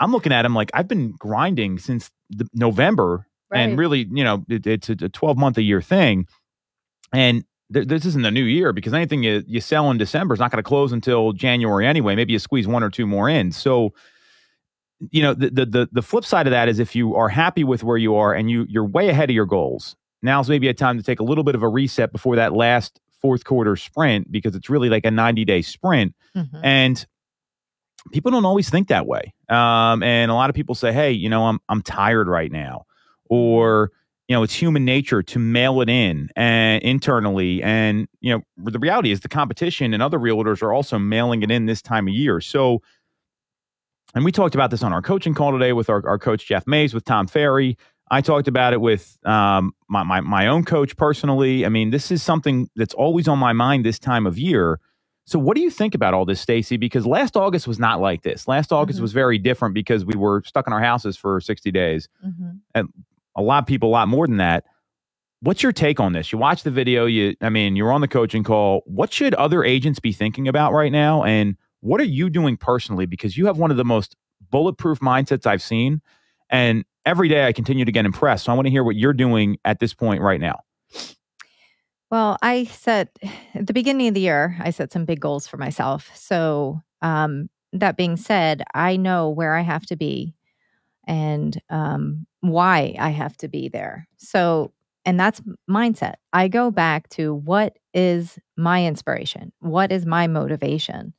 I'm looking at them like I've been grinding since the, November and really you know it, it's a 12 month a year thing. And th- this isn't a new year because anything you, you sell in December is not going to close until January anyway. Maybe you squeeze one or two more in. So you know the, the the the flip side of that is if you are happy with where you are and you you're way ahead of your goals now's maybe a time to take a little bit of a reset before that last fourth quarter sprint because it's really like a 90 day sprint. Mhm. and people don't always think that way. Um, and a lot of people say hey you know i'm i'm tired right now. Or you know it's human nature to mail it in and internally and you know the reality is the competition and other realtors are also mailing it in this time of year so and we talked about this on our coaching call today with our, our coach jeff mays with tom ferry I talked about it with um, my, my my own coach personally. I mean, this is something that's always on my mind this time of year. So, what do you think about all this, Stacy? Because last August was not like this. Last August Mhm. was very different because we were stuck in our houses for sixty days. Mhm. A lot of people, a lot more than that. What's your take on this? You watch the video. You, I mean, you're on the coaching call. What should other agents be thinking about right now? And what are you doing personally? Because you have one of the most bulletproof mindsets I've seen. And every day I continue to get impressed. So I want to hear what you're doing at this point right now. Well, I set at the beginning of the year, I set some big goals for myself. So, um, that being said, I know where I have to be and um, why I have to be there. So, and that's mindset. I go back to what is my inspiration? What is my motivation?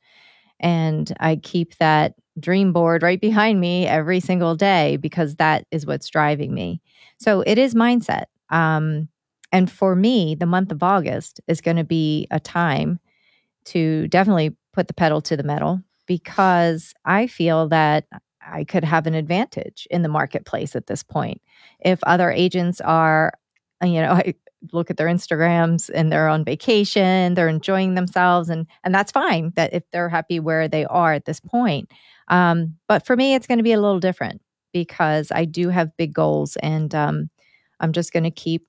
And I keep that dream board right behind me every single day because that is what's driving me. So it is mindset. Um, and for me, the month of August is going to be a time to definitely put the pedal to the metal because I feel that I could have an advantage in the marketplace at this point. If other agents are, you know, *laughs* I look at their Instagrams and they're on vacation, they're enjoying themselves, and and that's fine. That if they're happy where they are at this point. Um, but for me, it's going to be a little different because I do have big goals, and um, I'm just going to keep,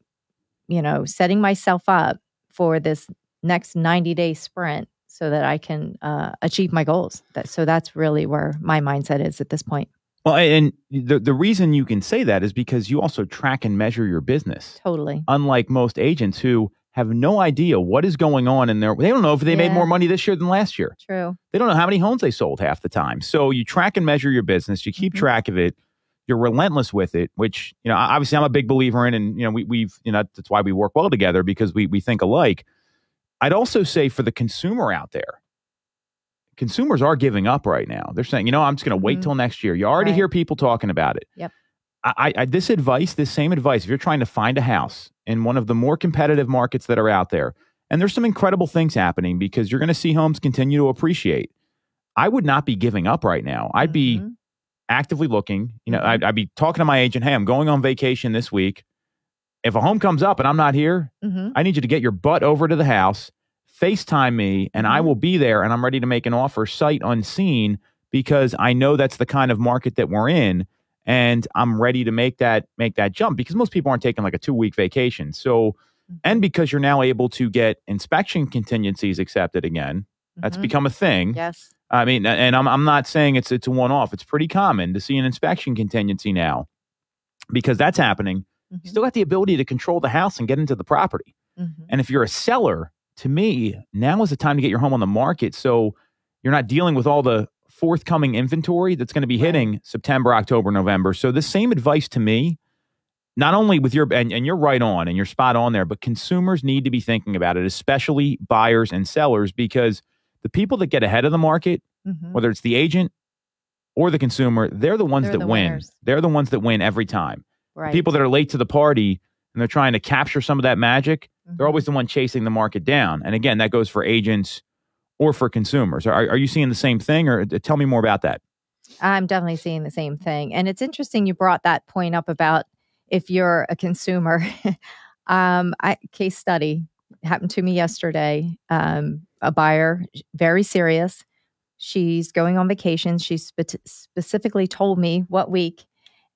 you know, setting myself up for this next 90 day sprint so that I can uh, achieve my goals. That, so that's really where my mindset is at this point. Well, and the the reason you can say that is because you also track and measure your business. Totally. Unlike most agents who have no idea what is going on in there. They don't know if they made more money this year than last year. True. They don't know how many homes they sold half the time. So you track and measure your business. You keep Mhm. track of it. You're relentless with it, which you know. Obviously, I'm a big believer in, and you know, we, we've you know that's why we work well together because we we think alike. I'd also say for the consumer out there, consumers are giving up right now. They're saying, you know, I'm just going to wait Mhm. till next year. You already Right. hear people talking about it. Yep. I, I, this advice, this same advice, if you're trying to find a house in one of the more competitive markets that are out there, and there's some incredible things happening because you're going to see homes continue to appreciate. I would not be giving up right now. I'd be Mhm. actively looking. You know, Mhm. I'd, I'd be talking to my agent. Hey, I'm going on vacation this week. If a home comes up and I'm not here, Mhm. I need you to get your butt over to the house, FaceTime me, and I Mhm. will be there and I'm ready to make an offer sight unseen because I know that's the kind of market that we're in and I'm ready to make that make that jump because most people aren't taking like a 2-week vacation. So and because you're now able to get inspection contingencies accepted again, that's Mhm. become a thing. Yes. I mean, and I'm I'm not saying it's it's a one off. It's pretty common to see an inspection contingency now because that's happening. You Mhm. still got the ability to control the house and get into the property. Mhm. And if you're a seller, to me, now is the time to get your home on the market. So you're not dealing with all the forthcoming inventory that's going to be Right. hitting September, October, November. So the same advice to me, not only with your and, and you're right on and you're spot on there, but consumers need to be thinking about it, especially buyers and sellers, because the people that get ahead of the market, Mhm. whether it's the agent or the consumer, they're the ones They're that the win. winners. They're the ones that win every time. Right. People that are late to the party and they're trying to capture some of that magic, they're Mhm. always the one chasing the market down. And again, that goes for agents or for consumers. Are, are you seeing the same thing or uh, tell me more about that? I'm definitely seeing the same thing. And it's interesting you brought that point up about if you're a consumer. *laughs* um, I, case study happened to me yesterday. Um, a buyer, very serious. She's going on vacation. She spe- specifically told me what week.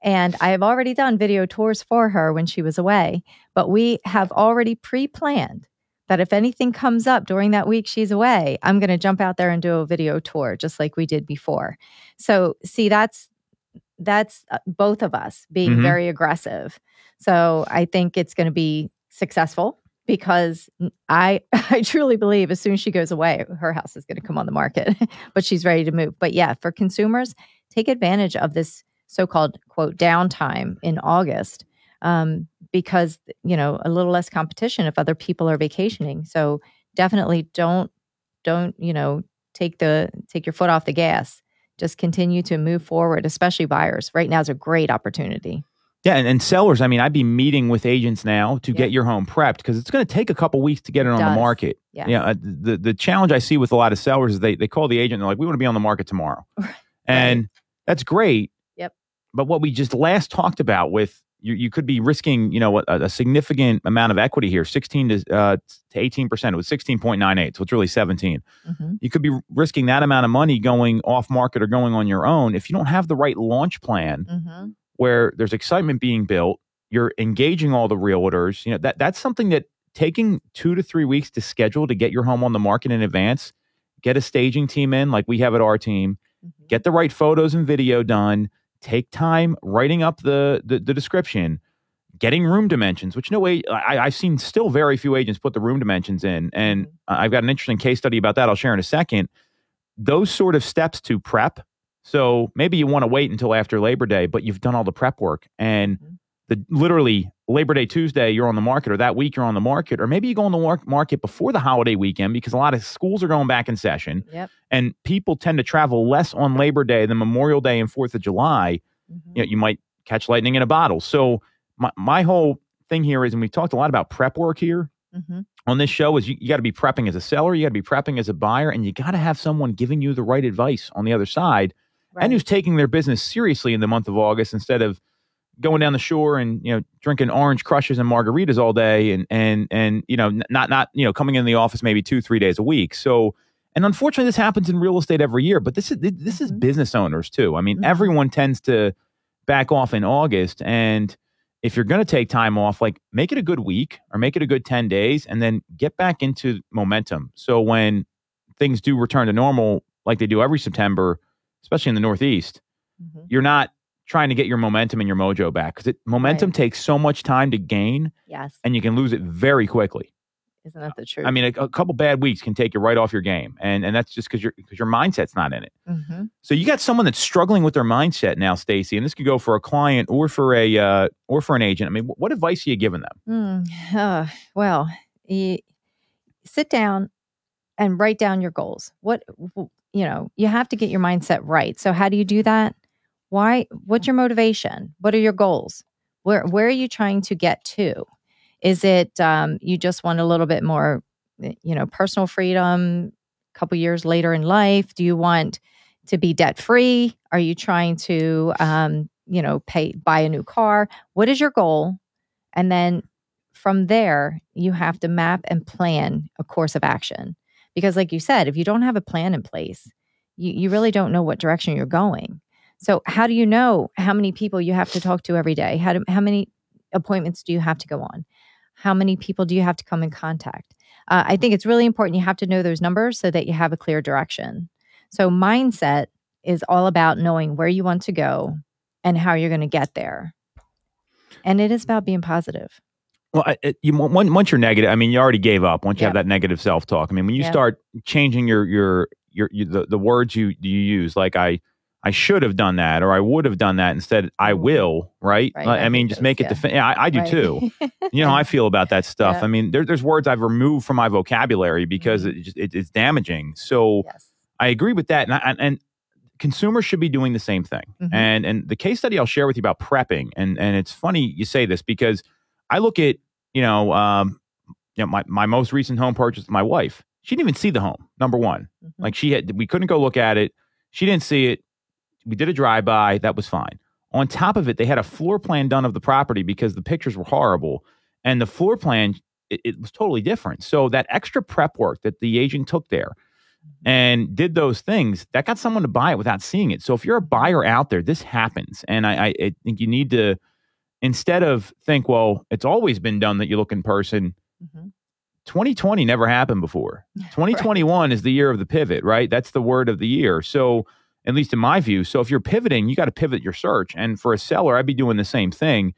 And I have already done video tours for her when she was away, but we have already pre planned that if anything comes up during that week she's away, I'm going to jump out there and do a video tour just like we did before. So, see, that's that's uh, both of us being Mhm. very aggressive. So, I think it's going to be successful because I *laughs* I truly believe as soon as she goes away, her house is going to come on the market, *laughs* but she's ready to move. But yeah, for consumers, take advantage of this so-called quote downtime in August um, because you know a little less competition if other people are vacationing. So definitely don't don't you know take the take your foot off the gas. Just continue to move forward, especially buyers. Right now is a great opportunity. Yeah, and, and sellers, I mean, I'd be meeting with agents now to Yeah. get your home prepped because it's going to take a couple weeks to get it on the market. Yeah. Yeah, uh, the the challenge I see with a lot of sellers is they they call the agent and they're like, "We want to be on the market tomorrow," *laughs* and that's great. But what we just last talked about with you, you could be risking, you know, a, a significant amount of equity here, sixteen to uh, to eighteen percent. It was sixteen point nine eight, so it's really seventeen. Mhm. You could be risking that amount of money going off market or going on your own if you don't have the right launch plan Mhm. where there's excitement being built. You're engaging all the realtors. You know that that's something that taking two to three weeks to schedule to get your home on the market in advance. Get a staging team in, like we have at our team. Mhm. Get the right photos and video done. Take time writing up the the, the description, getting room dimensions, which no way I, I've seen still very few agents put the room dimensions in, and mm-hmm. I've got an interesting case study about that. I'll share in a second. Those sort of steps to prep. So maybe you want to wait until after Labor Day, but you've done all the prep work, and mm-hmm. The literally Labor Day Tuesday you're on the market, or that week you're on the market, or maybe you go on the market before the holiday weekend because a lot of schools are going back in session, Yep. and people tend to travel less on Labor Day than Memorial Day and Fourth of July. Mhm. You know, you might catch lightning in a bottle. So my my whole thing here is, and we've talked a lot about prep work here Mhm. on this show, is you, you got to be prepping as a seller, you got to be prepping as a buyer, and you got to have someone giving you the right advice on the other side Right. and who's taking their business seriously in the month of August instead of going down the shore and you know drinking orange crushes and margaritas all day and and and you know not not you know coming in the office maybe two three days a week. So and unfortunately this happens in real estate every year, but this is this is Mhm. business owners too. I mean Mhm. everyone tends to back off in August and if you're going to take time off like make it a good week or make it a good 10 days and then get back into momentum. So when things do return to normal like they do every September, especially in the Northeast, Mhm. you're not trying to get your momentum and your mojo back because momentum Right. takes so much time to gain Yes. and you can lose it very quickly. Isn't that the truth? I mean, a, a couple bad weeks can take you right off your game, and and that's just because your because your mindset's not in it. Mhm. So you got someone that's struggling with their mindset now, Stacy, and this could go for a client or for a uh, or for an agent. I mean, wh- what advice are you giving them? Mm, uh, well, you sit down and write down your goals. What you know, you have to get your mindset right. So how do you do that? Why? What's your motivation? What are your goals? Where Where are you trying to get to? Is it um, you just want a little bit more, you know, personal freedom? A couple years later in life, do you want to be debt free? Are you trying to, um, you know, pay buy a new car? What is your goal? And then from there, you have to map and plan a course of action. Because, like you said, if you don't have a plan in place, you, you really don't know what direction you're going. So, how do you know how many people you have to talk to every day? How, do, how many appointments do you have to go on? How many people do you have to come in contact? Uh, I think it's really important you have to know those numbers so that you have a clear direction. So, mindset is all about knowing where you want to go and how you're going to get there. And it is about being positive. Well, I- it, you, once you're negative, I mean, you already gave up. Once you have that negative self talk, I mean, when you Yep. start changing your your your, your the, the words you you use, like I I should have done that or I would have done that instead. I Mhm. will, right? Right, I I mean, just those, make it. yeah. Defi- yeah, I, I do Right. too. *laughs* You know how I feel about that stuff. Yeah. I mean, there, there's words I've removed from my vocabulary because Mhm. it just, it, it's damaging. So yes. I agree with that, and, I, and consumers should be doing the same thing. Mhm. And and the case study I'll share with you about prepping, and and it's funny you say this because I look at you know um, you know my my most recent home purchase with my wife. She didn't even see the home. Number one, Mhm. like she had, we couldn't go look at it. She didn't see it. We did a drive by. That was fine. On top of it, they had a floor plan done of the property because the pictures were horrible, and the floor plan it, it was totally different. So that extra prep work that the agent took there and did those things, that got someone to buy it without seeing it. So if you're a buyer out there, this happens, and I, I, I think you need to instead of think, well, it's always been done that you look in person. Mhm. 2020 never happened before. *laughs* 2021 is the year of the pivot, right? That's the word of the year. So, at least in my view, so if you're pivoting, you got to pivot your search. And for a seller, I'd be doing the same thing.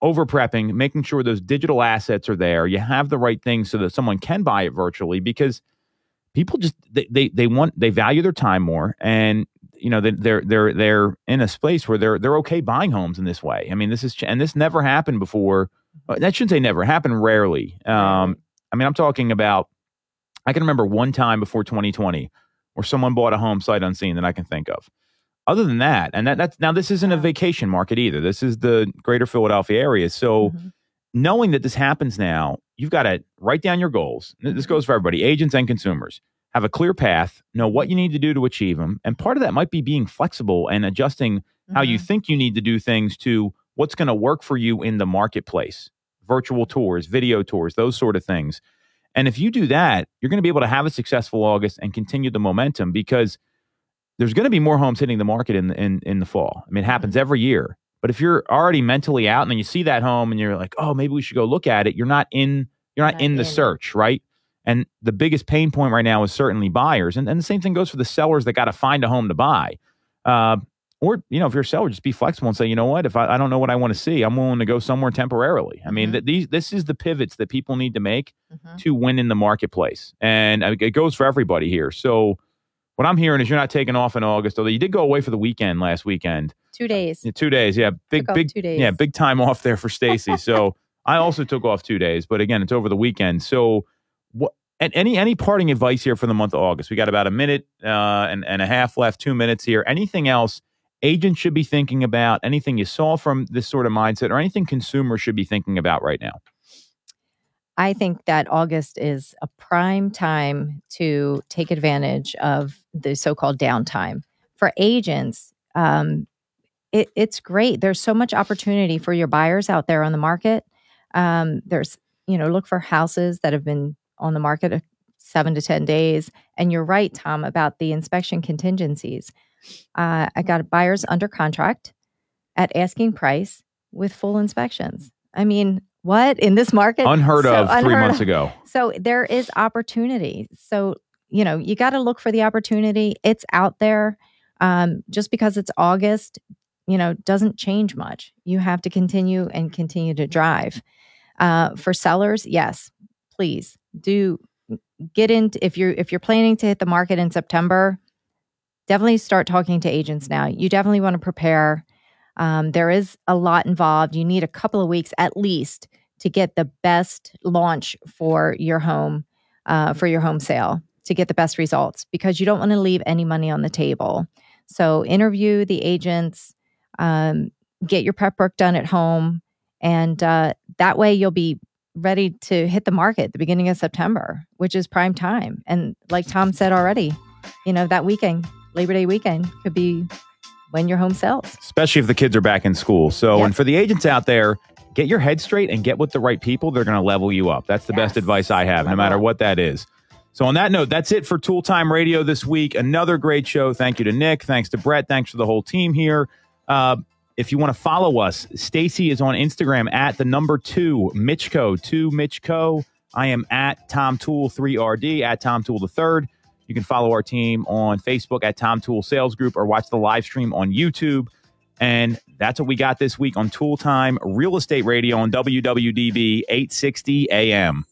Over prepping, making sure those digital assets are there. You have the right things so that someone can buy it virtually because people just they they, they want they value their time more and you know they- they're they're they're in a space where they're they're okay buying homes in this way. I mean, this is and this never happened before. Uh, That shouldn't say never happened. Rarely. Um, I mean, I'm talking about. I can remember one time before 2020 where someone bought a home sight unseen that I can think of. Other than that, and that, that's now this isn't a vacation market either. This is the greater Philadelphia area. So Mhm. knowing that this happens now, you've got to write down your goals. This Mm-hmm. goes for everybody, agents and consumers. Have a clear path, know what you need to do to achieve them. And part of that might be being flexible and adjusting how you Mhm. think you need to do things to what's going to work for you in the marketplace. Virtual tours, video tours, those sort of things. And if you do that, you're going to be able to have a successful August and continue the momentum because there's going to be more homes hitting the market in the, in in the fall. I mean, it happens Mm-hmm. every year. But if you're already mentally out and then you see that home and you're like, "Oh, maybe we should go look at it," you're not in you're not, Not in the in search, right? And the biggest pain point right now is certainly buyers, and, and the same thing goes for the sellers that got to find a home to buy. Uh, or you know, if you're a seller, just be flexible and say, you know what, if I, I don't know what I want to see, I'm willing to go somewhere temporarily. I mean, Mhm. th- these this is the pivots that people need to make Mhm. to win in the marketplace, and uh, it goes for everybody here. So, what I'm hearing is you're not taking off in August, although you did go away for the weekend last weekend, Two days. Yeah, two days. Yeah, big Took big two days. yeah, big time off there for Stacy. so *laughs* I also took off two days, but again, it's over the weekend. So what? And any any parting advice here for the month of August? We got about a minute uh, and and a half left, two minutes here. Anything else agents should be thinking about? Anything you saw from this sort of mindset, or anything consumers should be thinking about right now? I think that August is a prime time to take advantage of the so called downtime. For agents, um, it, it's great. There's so much opportunity for your buyers out there on the market. Um, there's, you know, look for houses that have been on the market seven to 10 days. And you're right, Tom, about the inspection contingencies. Uh, I got buyers under contract at asking price with full inspections. I mean, what in this market? Unheard So of three unheard months of. ago. So there is opportunity. So, you know, you got to look for the opportunity. It's out there. Um, just because it's August, you know, doesn't change much. You have to continue and continue to drive. Uh, for sellers, yes, please do get into if you're if you're planning to hit the market in September, definitely start talking to agents now. You definitely want to prepare. Um, there is a lot involved. You need a couple of weeks at least to get the best launch for your home, uh, for your home sale, to get the best results because you don't want to leave any money on the table. So interview the agents, um, get your prep work done at home, and uh, that way you'll be ready to hit the market the beginning of September, which is prime time. And like Tom said already, you know that weekend, Labor Day weekend, could be when your home sells. especially if the kids are back in school. So, Yep. and for the agents out there, get your head straight and get with the right people. They're going to level you up. That's the best advice I have, no matter what that is. So, on that note, that's it for Tool Time Radio this week. Another great show. Thank you to Nick. Thanks to Brett. Thanks to the whole team here. Uh, if you want to follow us, Stacy is on Instagram at the number two Mitchco, two Mitchco. I am at Tom Toole 3RD, at Tom Toole the third. You can follow our team on Facebook at Tom Toole Sales Group or watch the live stream on YouTube. And that's what we got this week on Tool Time Real Estate Radio on WWDB 860 AM.